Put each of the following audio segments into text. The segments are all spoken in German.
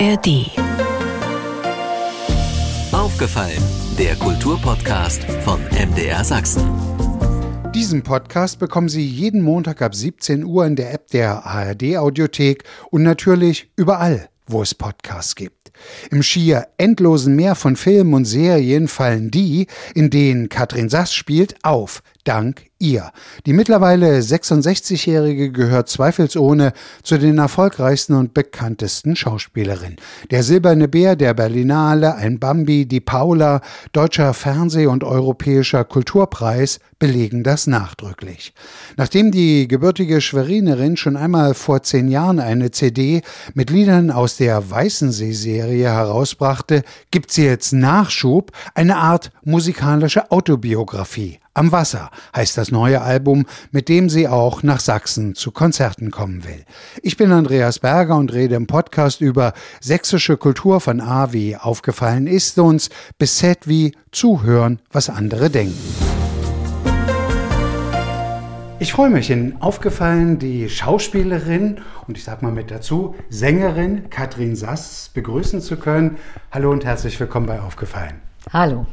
ARD. Aufgefallen, der Kulturpodcast von MDR Sachsen. Diesen Podcast bekommen Sie jeden Montag ab 17 Uhr in der App der ARD Audiothek und natürlich überall, wo es Podcasts gibt. Im schier endlosen Meer von Filmen und Serien fallen die, in denen Katrin Sass spielt, auf, dank ihr. Die mittlerweile 66-Jährige gehört zweifelsohne zu den erfolgreichsten und bekanntesten Schauspielerinnen. Der Silberne Bär der Berlinale, ein Bambi, die Paula, Deutscher Fernseh- und Europäischer Kulturpreis belegen das nachdrücklich. Nachdem die gebürtige Schwerinerin schon einmal vor zehn Jahren eine CD mit Liedern aus der Weißensee-Serie herausbrachte, gibt sie jetzt Nachschub, eine Art musikalische Autobiografie. Am Wasser heißt das neue Album, mit dem sie auch nach Sachsen zu Konzerten kommen will. Ich bin Andreas Berger und rede im Podcast über sächsische Kultur von A wie aufgefallen ist uns bis Z wie zuhören, was andere denken. Ich freue mich, in Aufgefallen die Schauspielerin und ich sag mal mit dazu Sängerin Katrin Sass begrüßen zu können. Hallo und herzlich willkommen bei Aufgefallen. Hallo.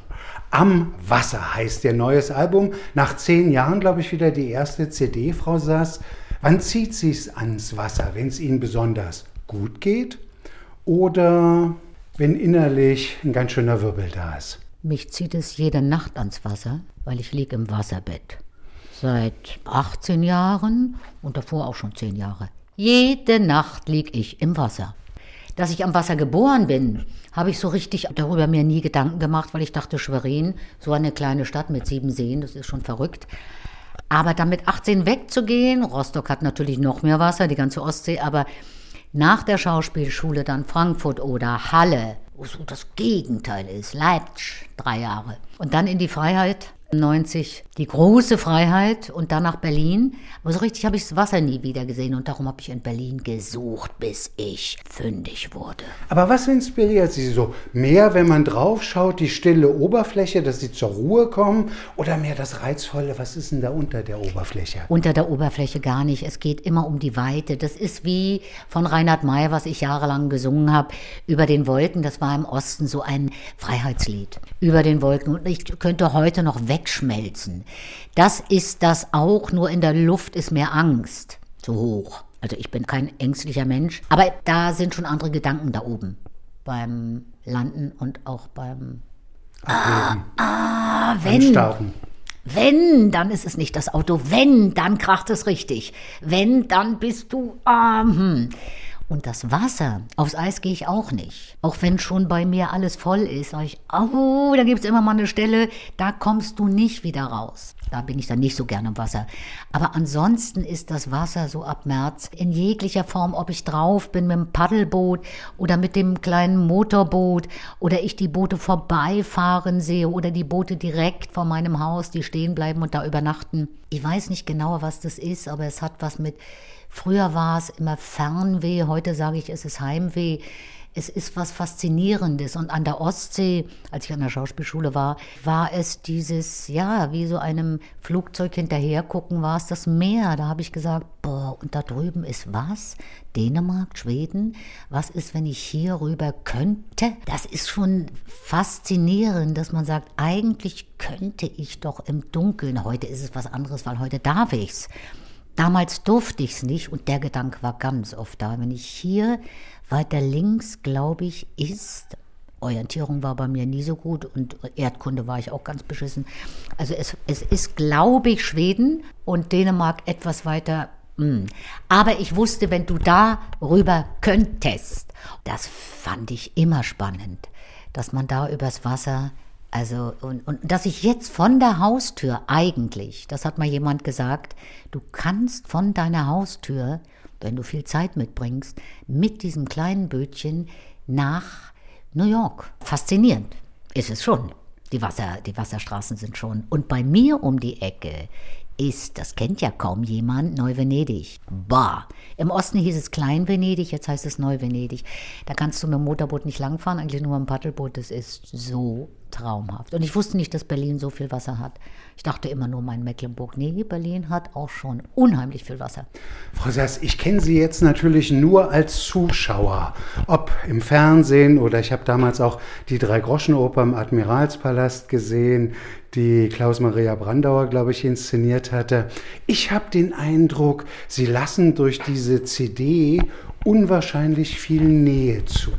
Am Wasser heißt ihr neues Album. Nach zehn Jahren, glaube ich, wieder die erste CD, Frau Sass. Wann zieht sie es ans Wasser, wenn es Ihnen besonders gut geht? Oder wenn innerlich ein ganz schöner Wirbel da ist? Mich zieht es jede Nacht ans Wasser, weil ich liege im Wasserbett. Seit 18 Jahren und davor auch schon 10 Jahre. Jede Nacht liege ich im Wasser. Dass ich am Wasser geboren bin, habe ich so richtig darüber mir nie Gedanken gemacht, weil ich dachte, Schwerin, so eine kleine Stadt mit sieben Seen, das ist schon verrückt. Aber dann mit 18 wegzugehen, Rostock hat natürlich noch mehr Wasser, die ganze Ostsee, aber nach der Schauspielschule dann Frankfurt oder Halle, wo so das Gegenteil ist, Leipzig, drei Jahre. Und dann in die Freiheit, 90 die große Freiheit und dann nach Berlin. Aber so richtig habe ich das Wasser nie wieder gesehen und darum habe ich in Berlin gesucht, bis ich fündig wurde. Aber was inspiriert Sie so? Mehr, wenn man drauf schaut, die stille Oberfläche, dass Sie zur Ruhe kommen oder mehr das Reizvolle? Was ist denn da unter der Oberfläche? Unter der Oberfläche gar nicht. Es geht immer um die Weite. Das ist wie von Reinhard May, was ich jahrelang gesungen habe, über den Wolken. Das war im Osten so ein Freiheitslied. Über den Wolken. Und ich könnte heute noch wegschmelzen. Das ist das auch, nur in der Luft ist mehr Angst zu hoch. Also ich bin kein ängstlicher Mensch, aber da sind schon andere Gedanken da oben beim Landen und auch beim Ah, ah wenn Starten. wenn, dann ist es nicht das Auto. Wenn, dann kracht es richtig. Wenn, dann bist du. Ah, hm. Und das Wasser, aufs Eis gehe ich auch nicht. Auch wenn schon bei mir alles voll ist, sage ich, oh, da gibt es immer mal eine Stelle, da kommst du nicht wieder raus. Da bin ich dann nicht so gerne im Wasser. Aber ansonsten ist das Wasser so ab März in jeglicher Form, ob ich drauf bin mit dem Paddelboot oder mit dem kleinen Motorboot oder ich die Boote vorbeifahren sehe oder die Boote direkt vor meinem Haus, die stehen bleiben und da übernachten. Ich weiß nicht genauer, was das ist, aber es hat was mit Früher war es immer Fernweh, heute sage ich, es ist Heimweh. Es ist was Faszinierendes. Und an der Ostsee, als ich an der Schauspielschule war, war es dieses, ja, wie so einem Flugzeug hinterher gucken, war es das Meer. Da habe ich gesagt, boah, und da drüben ist was? Dänemark, Schweden? Was ist, wenn ich hier rüber könnte? Das ist schon faszinierend, dass man sagt, eigentlich könnte ich doch im Dunkeln. Heute ist es was anderes, weil heute darf ich's. Damals durfte ich es nicht und der Gedanke war ganz oft da. Wenn ich hier weiter links, glaube ich, ist, Orientierung war bei mir nie so gut und Erdkunde war ich auch ganz beschissen. Also es, es ist, glaube ich, Schweden und Dänemark etwas weiter. Hm. Aber ich wusste, wenn du da rüber könntest, das fand ich immer spannend, dass man da übers Wasser also, und, und dass ich jetzt von der Haustür eigentlich, das hat mal jemand gesagt, du kannst von deiner Haustür, wenn du viel Zeit mitbringst, mit diesem kleinen Bötchen nach New York. Faszinierend ist es schon. Die, Wasser, die Wasserstraßen sind schon. Und bei mir um die Ecke ist, das kennt ja kaum jemand, Neu-Venedig. Bah! Im Osten hieß es Klein-Venedig, jetzt heißt es Neu-Venedig. Da kannst du mit dem Motorboot nicht langfahren, eigentlich nur mit dem Paddelboot. Das ist so traumhaft. Und ich wusste nicht, dass Berlin so viel Wasser hat. Ich dachte immer nur mein Mecklenburg. Nee, Berlin hat auch schon unheimlich viel Wasser. Frau Sass, ich kenne Sie jetzt natürlich nur als Zuschauer, ob im Fernsehen oder ich habe damals auch die Drei-Groschen-Oper im Admiralspalast gesehen, die Klaus-Maria Brandauer, glaube ich, inszeniert hatte. Ich habe den Eindruck, Sie lassen durch diese CD unwahrscheinlich viel Nähe zu.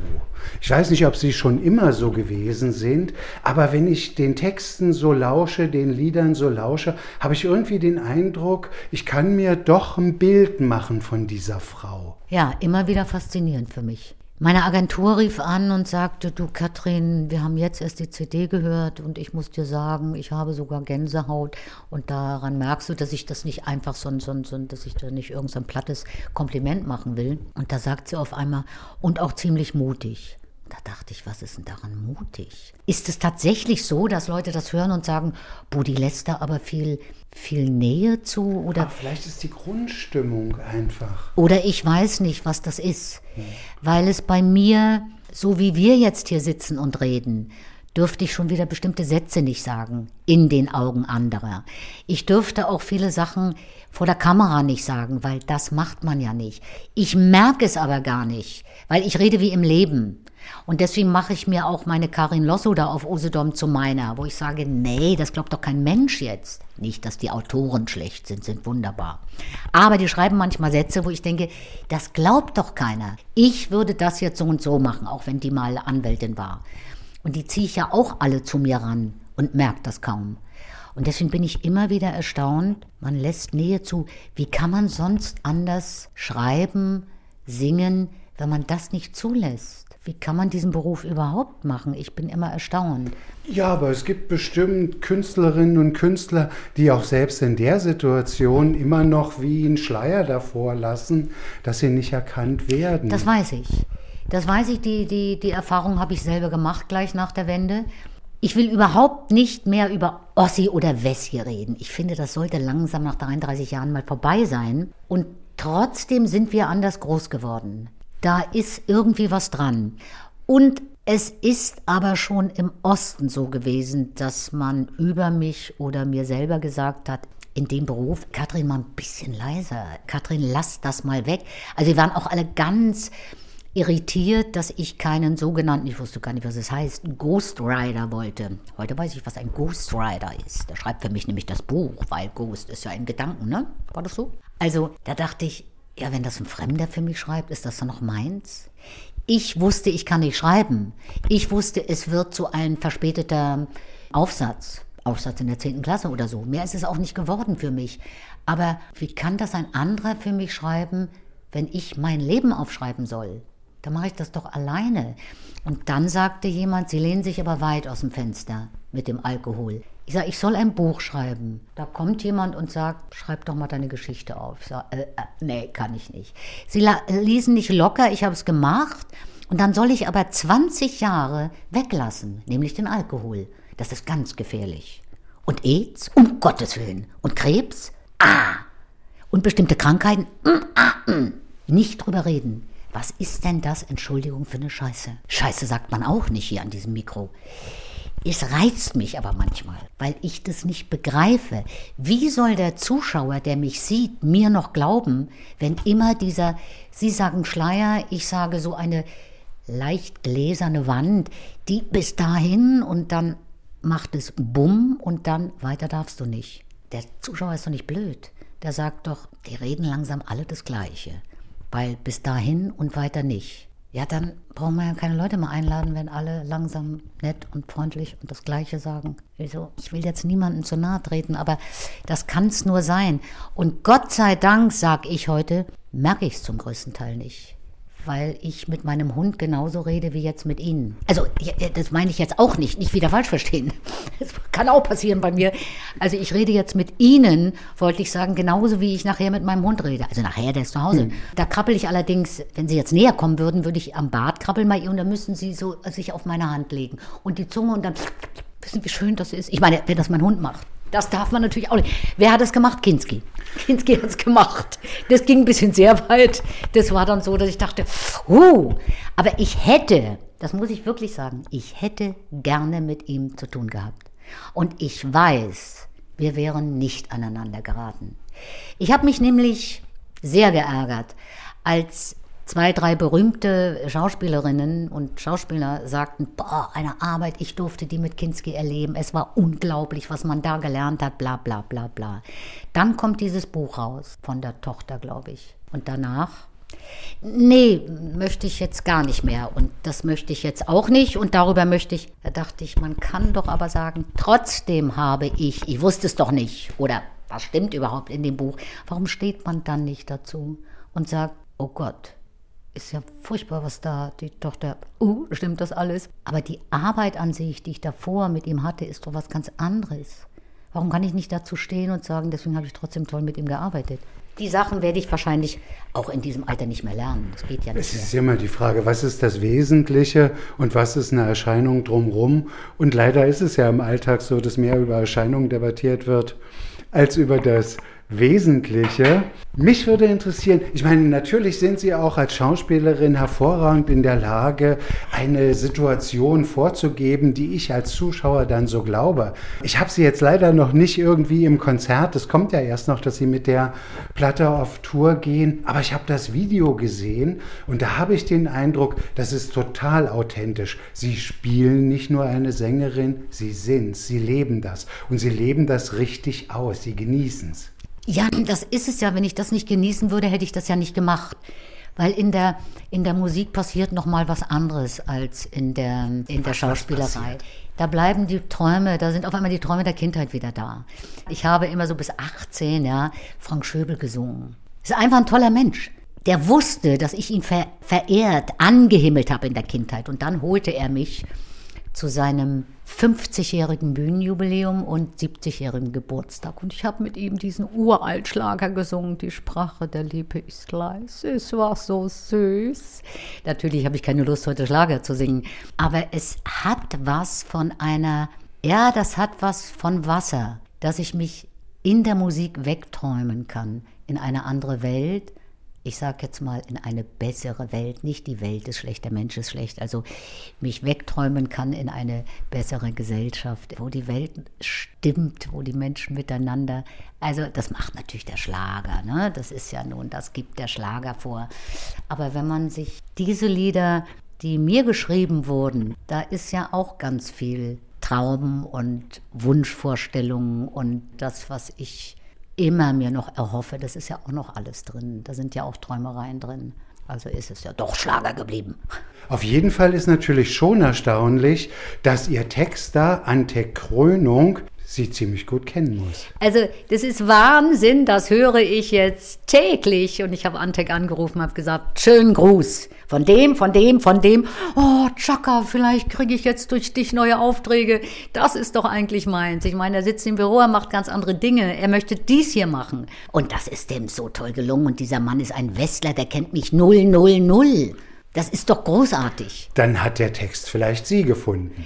Ich weiß nicht, ob sie schon immer so gewesen sind, aber wenn ich den Texten so lausche, den Liedern so lausche, habe ich irgendwie den Eindruck, ich kann mir doch ein Bild machen von dieser Frau. Ja, immer wieder faszinierend für mich. Meine Agentur rief an und sagte, du Katrin, wir haben jetzt erst die CD gehört und ich muss dir sagen, ich habe sogar Gänsehaut und daran merkst du, dass ich das nicht einfach so, so, so dass ich da nicht irgendein plattes Kompliment machen will. Und da sagt sie auf einmal, und auch ziemlich mutig. Da dachte ich, was ist denn daran mutig? Ist es tatsächlich so, dass Leute das hören und sagen, boah, die lässt da aber viel, viel Nähe zu? Oder Ach, vielleicht ist die Grundstimmung einfach. Oder ich weiß nicht, was das ist. Hm. Weil es bei mir, so wie wir jetzt hier sitzen und reden, dürfte ich schon wieder bestimmte Sätze nicht sagen in den Augen anderer. Ich dürfte auch viele Sachen vor der Kamera nicht sagen, weil das macht man ja nicht. Ich merke es aber gar nicht, weil ich rede wie im Leben. Und deswegen mache ich mir auch meine Karin Losso da auf Usedom zu meiner, wo ich sage, nee, das glaubt doch kein Mensch jetzt. Nicht, dass die Autoren schlecht sind, sind wunderbar. Aber die schreiben manchmal Sätze, wo ich denke, das glaubt doch keiner. Ich würde das jetzt so und so machen, auch wenn die mal Anwältin war. Und die ziehe ich ja auch alle zu mir ran und merke das kaum. Und deswegen bin ich immer wieder erstaunt, man lässt Nähe zu. Wie kann man sonst anders schreiben, singen, wenn man das nicht zulässt? Wie kann man diesen Beruf überhaupt machen? Ich bin immer erstaunt. Ja, aber es gibt bestimmt Künstlerinnen und Künstler, die auch selbst in der Situation immer noch wie einen Schleier davor lassen, dass sie nicht erkannt werden. Das weiß ich. Das weiß ich, die, die, die Erfahrung habe ich selber gemacht gleich nach der Wende. Ich will überhaupt nicht mehr über Ossi oder Wessi reden. Ich finde, das sollte langsam nach 33 Jahren mal vorbei sein. Und trotzdem sind wir anders groß geworden da ist irgendwie was dran. Und es ist aber schon im Osten so gewesen, dass man über mich oder mir selber gesagt hat, in dem Beruf, Katrin, mal ein bisschen leiser. Katrin, lass das mal weg. Also wir waren auch alle ganz irritiert, dass ich keinen sogenannten, ich wusste gar nicht, was es heißt, Ghostwriter wollte. Heute weiß ich, was ein Ghostwriter ist. Der schreibt für mich nämlich das Buch, weil Ghost ist ja ein Gedanken, ne? War das so? Also da dachte ich, ja, wenn das ein Fremder für mich schreibt, ist das dann noch meins? Ich wusste, ich kann nicht schreiben. Ich wusste, es wird so ein verspäteter Aufsatz. Aufsatz in der 10. Klasse oder so. Mehr ist es auch nicht geworden für mich. Aber wie kann das ein anderer für mich schreiben, wenn ich mein Leben aufschreiben soll? Da mache ich das doch alleine. Und dann sagte jemand, Sie lehnen sich aber weit aus dem Fenster mit dem Alkohol. Ich sage, ich soll ein Buch schreiben. Da kommt jemand und sagt, schreib doch mal deine Geschichte auf. Ich sage, äh, äh, nee, kann ich nicht. Sie ließen nicht locker, ich habe es gemacht. Und dann soll ich aber 20 Jahre weglassen, nämlich den Alkohol. Das ist ganz gefährlich. Und AIDS? Um Gottes Willen. Und Krebs? Ah! Und bestimmte Krankheiten? Mm, ah, mm. Nicht drüber reden. Was ist denn das, Entschuldigung, für eine Scheiße? Scheiße sagt man auch nicht hier an diesem Mikro. Es reizt mich aber manchmal, weil ich das nicht begreife. Wie soll der Zuschauer, der mich sieht, mir noch glauben, wenn immer dieser, Sie sagen Schleier, ich sage so eine leicht gläserne Wand, die bis dahin und dann macht es Bumm und dann weiter darfst du nicht. Der Zuschauer ist doch nicht blöd. Der sagt doch, die reden langsam alle das Gleiche. Weil bis dahin und weiter nicht. Ja, dann brauchen wir ja keine Leute mehr einladen, wenn alle langsam nett und freundlich und das Gleiche sagen. Also, ich will jetzt niemandem zu nahe treten, aber das kann es nur sein. Und Gott sei Dank, sag ich heute, merke ich es zum größten Teil nicht weil ich mit meinem Hund genauso rede wie jetzt mit Ihnen. Also das meine ich jetzt auch nicht, nicht wieder falsch verstehen. Das kann auch passieren bei mir. Also ich rede jetzt mit Ihnen, wollte ich sagen, genauso wie ich nachher mit meinem Hund rede. Also nachher, der ist zu Hause. Hm. Da krabbel ich allerdings, wenn Sie jetzt näher kommen würden, würde ich am Bart krabbeln bei ihr und dann müssen Sie so sich auf meine Hand legen. Und die Zunge und dann, wissen wie schön das ist. Ich meine, wenn das mein Hund macht. Das darf man natürlich auch nicht. Wer hat es gemacht? Kinski. Kinski hat es gemacht. Das ging ein bisschen sehr weit. Das war dann so, dass ich dachte, uh, aber ich hätte, das muss ich wirklich sagen, ich hätte gerne mit ihm zu tun gehabt. Und ich weiß, wir wären nicht aneinander geraten. Ich habe mich nämlich sehr geärgert, als zwei, drei berühmte Schauspielerinnen und Schauspieler sagten, boah, eine Arbeit, ich durfte die mit Kinski erleben, es war unglaublich, was man da gelernt hat, bla bla bla bla. Dann kommt dieses Buch raus, von der Tochter, glaube ich. Und danach Nee, möchte ich jetzt gar nicht mehr. Und das möchte ich jetzt auch nicht. Und darüber möchte ich, da dachte ich, man kann doch aber sagen, trotzdem habe ich, ich wusste es doch nicht. Oder was stimmt überhaupt in dem Buch? Warum steht man dann nicht dazu und sagt, oh Gott, ist ja furchtbar, was da die Tochter, uh, stimmt das alles? Aber die Arbeit an sich, die ich davor mit ihm hatte, ist doch was ganz anderes. Warum kann ich nicht dazu stehen und sagen, deswegen habe ich trotzdem toll mit ihm gearbeitet? Die Sachen werde ich wahrscheinlich auch in diesem Alter nicht mehr lernen. Das geht ja nicht Es ist ja immer die Frage, was ist das Wesentliche und was ist eine Erscheinung drumherum? Und leider ist es ja im Alltag so, dass mehr über Erscheinungen debattiert wird als über das Wesentliche. Mich würde interessieren, ich meine, natürlich sind Sie auch als Schauspielerin hervorragend in der Lage, eine Situation vorzugeben, die ich als Zuschauer dann so glaube. Ich habe Sie jetzt leider noch nicht irgendwie im Konzert, es kommt ja erst noch, dass Sie mit der Platte auf Tour gehen, aber ich habe das Video gesehen und da habe ich den Eindruck, das ist total authentisch. Sie spielen nicht nur eine Sängerin, Sie sind, Sie leben das und Sie leben das richtig aus, Sie genießen es. Ja, das ist es ja. Wenn ich das nicht genießen würde, hätte ich das ja nicht gemacht. Weil in der, in der Musik passiert noch mal was anderes als in der, in der Schauspielerei. Da bleiben die Träume, da sind auf einmal die Träume der Kindheit wieder da. Ich habe immer so bis 18, ja, Frank Schöbel gesungen. Ist einfach ein toller Mensch. Der wusste, dass ich ihn ver verehrt, angehimmelt habe in der Kindheit. Und dann holte er mich zu seinem 50-jährigen Bühnenjubiläum und 70-jährigen Geburtstag. Und ich habe mit ihm diesen Uraltschlager gesungen, die Sprache der Liebe ist leise. Es war so süß. Natürlich habe ich keine Lust, heute Schlager zu singen, aber es hat was von einer, ja, das hat was von Wasser, dass ich mich in der Musik wegträumen kann, in eine andere Welt ich sage jetzt mal, in eine bessere Welt. Nicht die Welt ist schlecht, der Mensch ist schlecht. Also mich wegträumen kann in eine bessere Gesellschaft, wo die Welt stimmt, wo die Menschen miteinander. Also das macht natürlich der Schlager. Ne? Das ist ja nun, das gibt der Schlager vor. Aber wenn man sich diese Lieder, die mir geschrieben wurden, da ist ja auch ganz viel Traum und Wunschvorstellungen und das, was ich immer mir noch erhoffe, das ist ja auch noch alles drin. Da sind ja auch Träumereien drin. Also ist es ja doch Schlager geblieben. Auf jeden Fall ist natürlich schon erstaunlich, dass Ihr Text da, Ante Krönung, sie ziemlich gut kennen muss. Also das ist Wahnsinn, das höre ich jetzt täglich. Und ich habe Antek angerufen, habe gesagt, schönen Gruß. Von dem, von dem, von dem. Oh, Chaka, vielleicht kriege ich jetzt durch dich neue Aufträge. Das ist doch eigentlich meins. Ich meine, er sitzt im Büro, er macht ganz andere Dinge. Er möchte dies hier machen. Und das ist dem so toll gelungen. Und dieser Mann ist ein Westler, der kennt mich null, null, null. Das ist doch großartig. Dann hat der Text vielleicht Sie gefunden.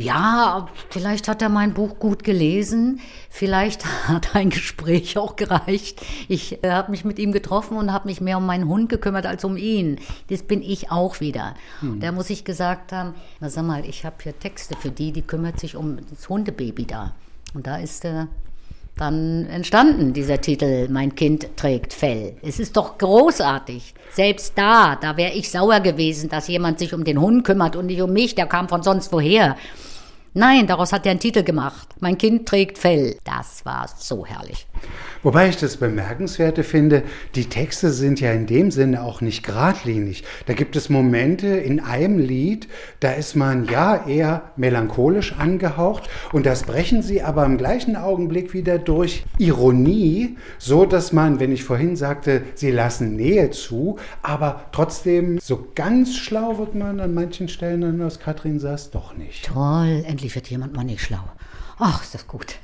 Ja, vielleicht hat er mein Buch gut gelesen, vielleicht hat ein Gespräch auch gereicht. Ich äh, habe mich mit ihm getroffen und habe mich mehr um meinen Hund gekümmert als um ihn. Das bin ich auch wieder. Hm. Da muss ich gesagt haben, na sag mal, ich habe hier Texte für die, die kümmert sich um das Hundebaby da. Und da ist äh, dann entstanden, dieser Titel Mein Kind trägt Fell. Es ist doch großartig. Selbst da, da wäre ich sauer gewesen, dass jemand sich um den Hund kümmert und nicht um mich, der kam von sonst woher. Nein, daraus hat er einen Titel gemacht. Mein Kind trägt Fell. Das war so herrlich. Wobei ich das Bemerkenswerte finde, die Texte sind ja in dem Sinne auch nicht geradlinig. Da gibt es Momente in einem Lied, da ist man ja eher melancholisch angehaucht und das brechen sie aber im gleichen Augenblick wieder durch Ironie, so dass man, wenn ich vorhin sagte, sie lassen Nähe zu, aber trotzdem so ganz schlau wird man an manchen Stellen dann aus Katrin Sass doch nicht. Toll, endlich wird jemand mal nicht schlau. Ach, ist das gut.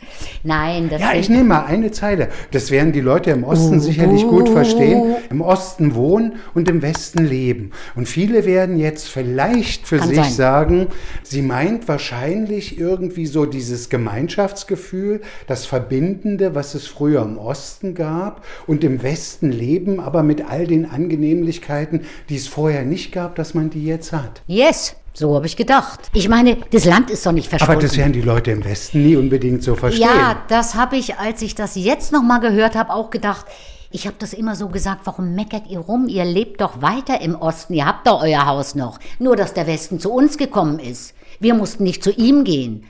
Nein, das Ja, ich nehme mal eine Zeile. Das werden die Leute im Osten uh, sicherlich gut verstehen. Im Osten wohnen und im Westen leben. Und viele werden jetzt vielleicht für sich sein. sagen, sie meint wahrscheinlich irgendwie so dieses Gemeinschaftsgefühl, das Verbindende, was es früher im Osten gab und im Westen leben, aber mit all den Angenehmlichkeiten, die es vorher nicht gab, dass man die jetzt hat. Yes, So habe ich gedacht. Ich meine, das Land ist doch nicht verschwunden. Aber das werden die Leute im Westen nie unbedingt so verstehen. Ja, das habe ich, als ich das jetzt nochmal gehört habe, auch gedacht. Ich habe das immer so gesagt, warum meckert ihr rum? Ihr lebt doch weiter im Osten, ihr habt doch euer Haus noch. Nur, dass der Westen zu uns gekommen ist. Wir mussten nicht zu ihm gehen.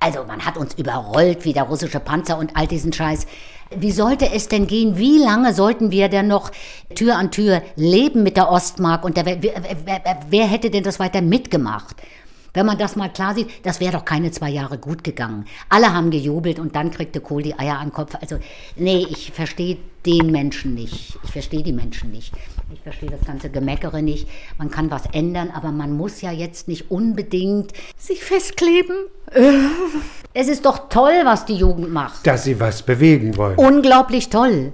Also man hat uns überrollt wie der russische Panzer und all diesen Scheiß. Wie sollte es denn gehen? Wie lange sollten wir denn noch Tür an Tür leben mit der Ostmark? Und der, wer, wer, wer hätte denn das weiter mitgemacht? Wenn man das mal klar sieht, das wäre doch keine zwei Jahre gut gegangen. Alle haben gejubelt und dann kriegte Kohl die Eier an den Kopf. Also, nee, ich verstehe den Menschen nicht. Ich verstehe die Menschen nicht. Ich verstehe das ganze Gemeckere nicht. Man kann was ändern, aber man muss ja jetzt nicht unbedingt sich festkleben. Es ist doch toll, was die Jugend macht. Dass sie was bewegen wollen. Unglaublich toll.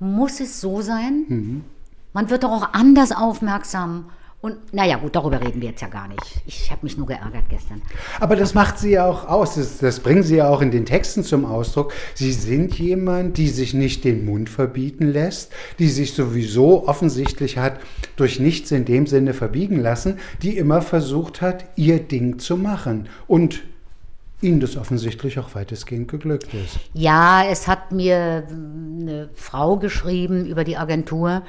Muss es so sein? Mhm. Man wird doch auch anders aufmerksam. Und naja, gut, darüber reden wir jetzt ja gar nicht. Ich habe mich nur geärgert gestern. Aber das macht sie ja auch aus. Das, das, bringen sie ja auch in den Texten zum Ausdruck. Sie sind jemand, die sich nicht den Mund verbieten lässt, die sich sowieso offensichtlich hat durch nichts in dem Sinne verbiegen lassen, die immer versucht hat, ihr Ding zu machen. Und Ihnen das offensichtlich auch weitestgehend geglückt ist. Ja, es hat mir eine Frau geschrieben über die Agentur,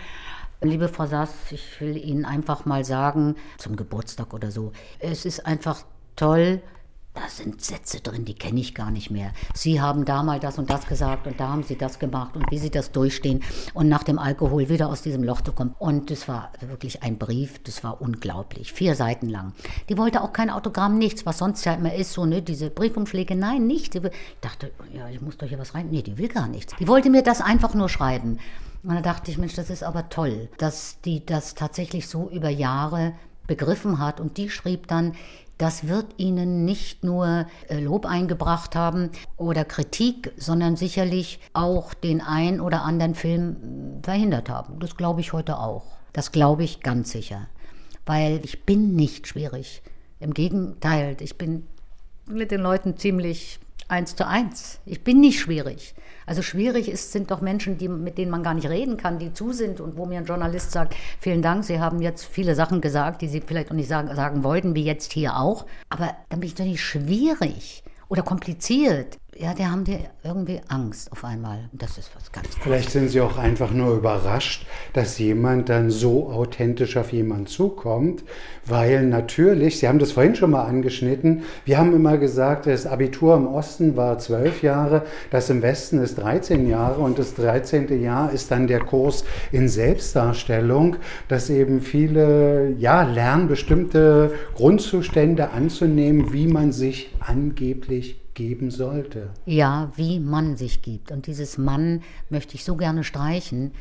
Liebe Frau Sass, ich will Ihnen einfach mal sagen, zum Geburtstag oder so, es ist einfach toll, da sind Sätze drin, die kenne ich gar nicht mehr. Sie haben da mal das und das gesagt und da haben Sie das gemacht und wie Sie das durchstehen und nach dem Alkohol wieder aus diesem Loch zu kommen. Und das war wirklich ein Brief, das war unglaublich, vier Seiten lang. Die wollte auch kein Autogramm, nichts, was sonst ja immer ist, so, ne, diese Briefumschläge, nein, nicht. Ich dachte, ja, ich muss doch hier was rein. Nee, die will gar nichts. Die wollte mir das einfach nur schreiben. Und da dachte ich, Mensch, das ist aber toll, dass die das tatsächlich so über Jahre begriffen hat. Und die schrieb dann, das wird ihnen nicht nur äh, Lob eingebracht haben oder Kritik, sondern sicherlich auch den ein oder anderen Film verhindert haben. Das glaube ich heute auch. Das glaube ich ganz sicher. Weil ich bin nicht schwierig. Im Gegenteil, ich bin mit den Leuten ziemlich eins zu eins. Ich bin nicht schwierig. Also schwierig ist, sind doch Menschen, die, mit denen man gar nicht reden kann, die zu sind und wo mir ein Journalist sagt, vielen Dank, Sie haben jetzt viele Sachen gesagt, die Sie vielleicht auch nicht sagen, sagen wollten, wie jetzt hier auch. Aber dann bin ich doch nicht schwierig oder kompliziert ja, die haben die irgendwie Angst auf einmal. Das ist was ganz Vielleicht sind sie auch einfach nur überrascht, dass jemand dann so authentisch auf jemanden zukommt, weil natürlich, Sie haben das vorhin schon mal angeschnitten, wir haben immer gesagt, das Abitur im Osten war zwölf Jahre, das im Westen ist 13 Jahre und das 13. Jahr ist dann der Kurs in Selbstdarstellung, dass eben viele ja, lernen, bestimmte Grundzustände anzunehmen, wie man sich angeblich geben sollte. Ja, wie Mann sich gibt. Und dieses Mann möchte ich so gerne streichen,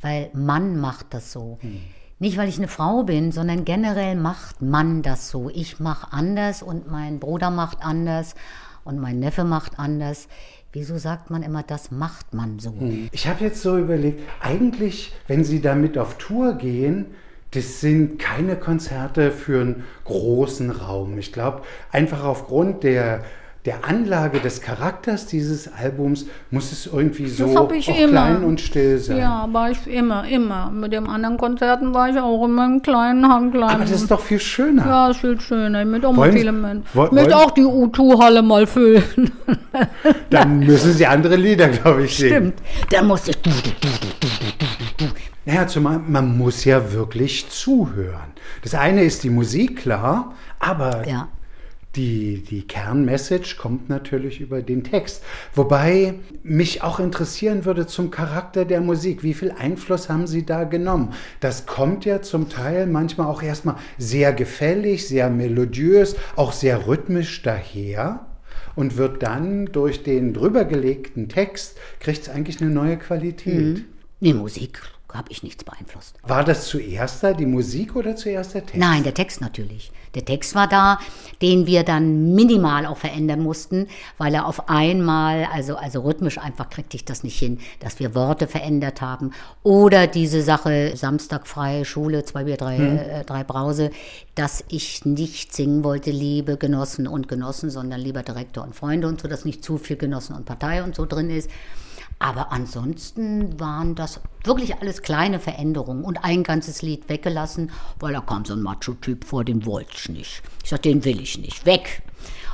weil Mann macht das so. Hm. Nicht, weil ich eine Frau bin, sondern generell macht Mann das so. Ich mache anders und mein Bruder macht anders und mein Neffe macht anders. Wieso sagt man immer, das macht man so? Hm. Ich habe jetzt so überlegt, eigentlich, wenn Sie damit auf Tour gehen, das sind keine Konzerte für einen großen Raum. Ich glaube, einfach aufgrund der der Anlage des Charakters dieses Albums muss es irgendwie so klein und still sein. Ja, war ich immer, immer. Mit den anderen Konzerten war ich auch immer im kleinen Handkleinen. Aber das ist doch viel schöner. Ja, ist viel schöner. Ich möchte auch wollen, mal viele Menschen. Ich möchte auch die U2-Halle mal füllen. Dann müssen Sie andere Lieder, glaube ich, singen. Stimmt. Dann muss ich. Naja, zumal man muss ja wirklich zuhören. Das eine ist die Musik, klar, aber ja die, die Kernmessage kommt natürlich über den Text. Wobei mich auch interessieren würde zum Charakter der Musik. Wie viel Einfluss haben Sie da genommen? Das kommt ja zum Teil manchmal auch erstmal sehr gefällig, sehr melodiös, auch sehr rhythmisch daher und wird dann durch den drübergelegten Text, kriegt es eigentlich eine neue Qualität. Mhm. Die Musik habe ich nichts beeinflusst. War das zuerst da, die Musik oder zuerst der Text? Nein, der Text natürlich. Der Text war da, den wir dann minimal auch verändern mussten, weil er auf einmal, also, also rhythmisch einfach kriegte ich das nicht hin, dass wir Worte verändert haben. Oder diese Sache Samstag freie Schule, zwei Bier, drei, hm. äh, drei Brause, dass ich nicht singen wollte, liebe Genossen und Genossen, sondern lieber Direktor und Freunde und so, dass nicht zu viel Genossen und Partei und so drin ist. Aber ansonsten waren das wirklich alles kleine Veränderungen und ein ganzes Lied weggelassen, weil da kam so ein Macho-Typ vor, den wollte ich nicht. Ich sagte, den will ich nicht, weg.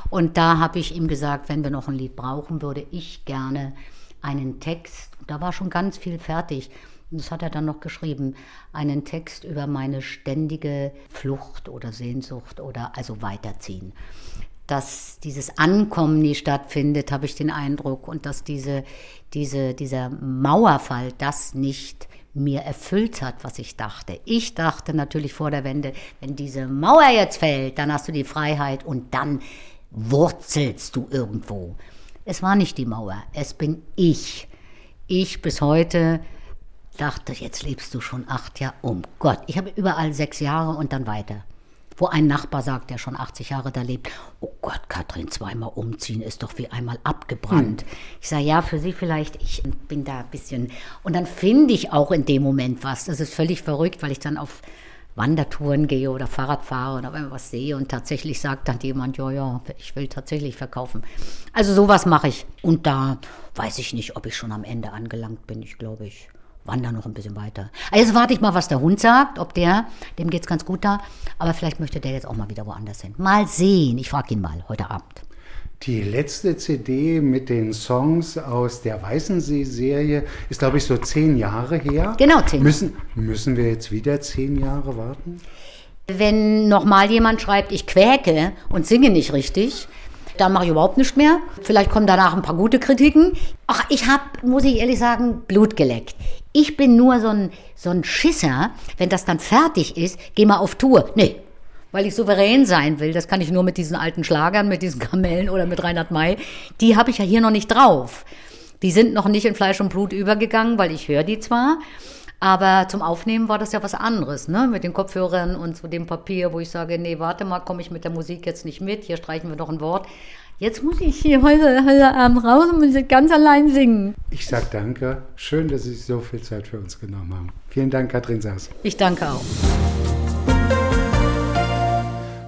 Und da habe ich ihm gesagt, wenn wir noch ein Lied brauchen, würde ich gerne einen Text, da war schon ganz viel fertig, das hat er dann noch geschrieben, einen Text über meine ständige Flucht oder Sehnsucht oder also weiterziehen. Dass dieses Ankommen nie stattfindet, habe ich den Eindruck, und dass diese, diese, dieser Mauerfall das nicht mir erfüllt hat, was ich dachte. Ich dachte natürlich vor der Wende, wenn diese Mauer jetzt fällt, dann hast du die Freiheit und dann wurzelst du irgendwo. Es war nicht die Mauer, es bin ich. Ich bis heute dachte, jetzt lebst du schon acht Jahre. Um Gott, ich habe überall sechs Jahre und dann weiter. Wo ein Nachbar sagt, der schon 80 Jahre da lebt, oh Gott, Katrin, zweimal umziehen ist doch wie einmal abgebrannt. Hm. Ich sage, ja, für Sie vielleicht, ich bin da ein bisschen. Und dann finde ich auch in dem Moment was. Das ist völlig verrückt, weil ich dann auf Wandertouren gehe oder Fahrrad fahre auf einmal was sehe und tatsächlich sagt dann jemand, ja, ja, ich will tatsächlich verkaufen. Also sowas mache ich. Und da weiß ich nicht, ob ich schon am Ende angelangt bin. Ich glaube, ich wandere noch ein bisschen weiter. Also jetzt warte ich mal, was der Hund sagt, ob der, dem geht es ganz gut da, aber vielleicht möchte der jetzt auch mal wieder woanders hin. Mal sehen, ich frage ihn mal heute Abend. Die letzte CD mit den Songs aus der Weißensee-Serie ist, glaube ich, so zehn Jahre her. Genau, zehn. Müssen, müssen wir jetzt wieder zehn Jahre warten? Wenn nochmal jemand schreibt, ich quäke und singe nicht richtig, dann mache ich überhaupt nichts mehr. Vielleicht kommen danach ein paar gute Kritiken. Ach, ich habe, muss ich ehrlich sagen, Blut geleckt. Ich bin nur so ein, so ein Schisser. Wenn das dann fertig ist, geh mal auf Tour. Nee, weil ich souverän sein will. Das kann ich nur mit diesen alten Schlagern, mit diesen Kamellen oder mit Reinhard May. Die habe ich ja hier noch nicht drauf. Die sind noch nicht in Fleisch und Blut übergegangen, weil ich höre die zwar. Aber zum Aufnehmen war das ja was anderes, ne? Mit den Kopfhörern und so dem Papier, wo ich sage, nee, warte mal, komme ich mit der Musik jetzt nicht mit, hier streichen wir doch ein Wort. Jetzt muss ich hier heute, heute Abend raus und muss ganz allein singen. Ich sage danke. Schön, dass Sie sich so viel Zeit für uns genommen haben. Vielen Dank, Katrin Saas. Ich danke auch.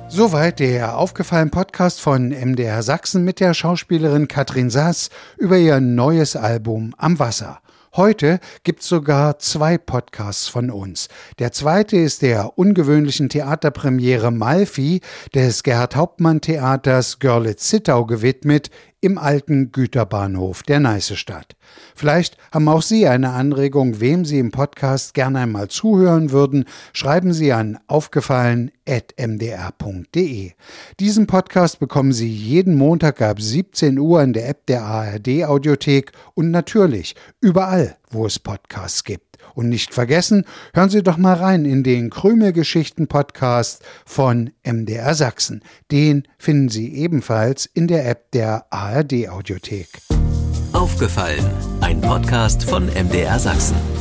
Soweit der aufgefallen Podcast von MDR Sachsen mit der Schauspielerin Katrin Saas über ihr neues Album Am Wasser. Heute gibt's sogar zwei Podcasts von uns. Der zweite ist der ungewöhnlichen Theaterpremiere Malfi des Gerhard Hauptmann Theaters Görlitz-Zittau gewidmet im alten Güterbahnhof der Neißestadt. Vielleicht haben auch Sie eine Anregung, wem Sie im Podcast gerne einmal zuhören würden. Schreiben Sie an aufgefallen.mdr.de. Diesen Podcast bekommen Sie jeden Montag ab 17 Uhr in der App der ARD Audiothek und natürlich überall, wo es Podcasts gibt. Und nicht vergessen, hören Sie doch mal rein in den Krümelgeschichten-Podcast von MDR Sachsen. Den finden Sie ebenfalls in der App der ARD Audiothek. Aufgefallen, ein Podcast von MDR Sachsen.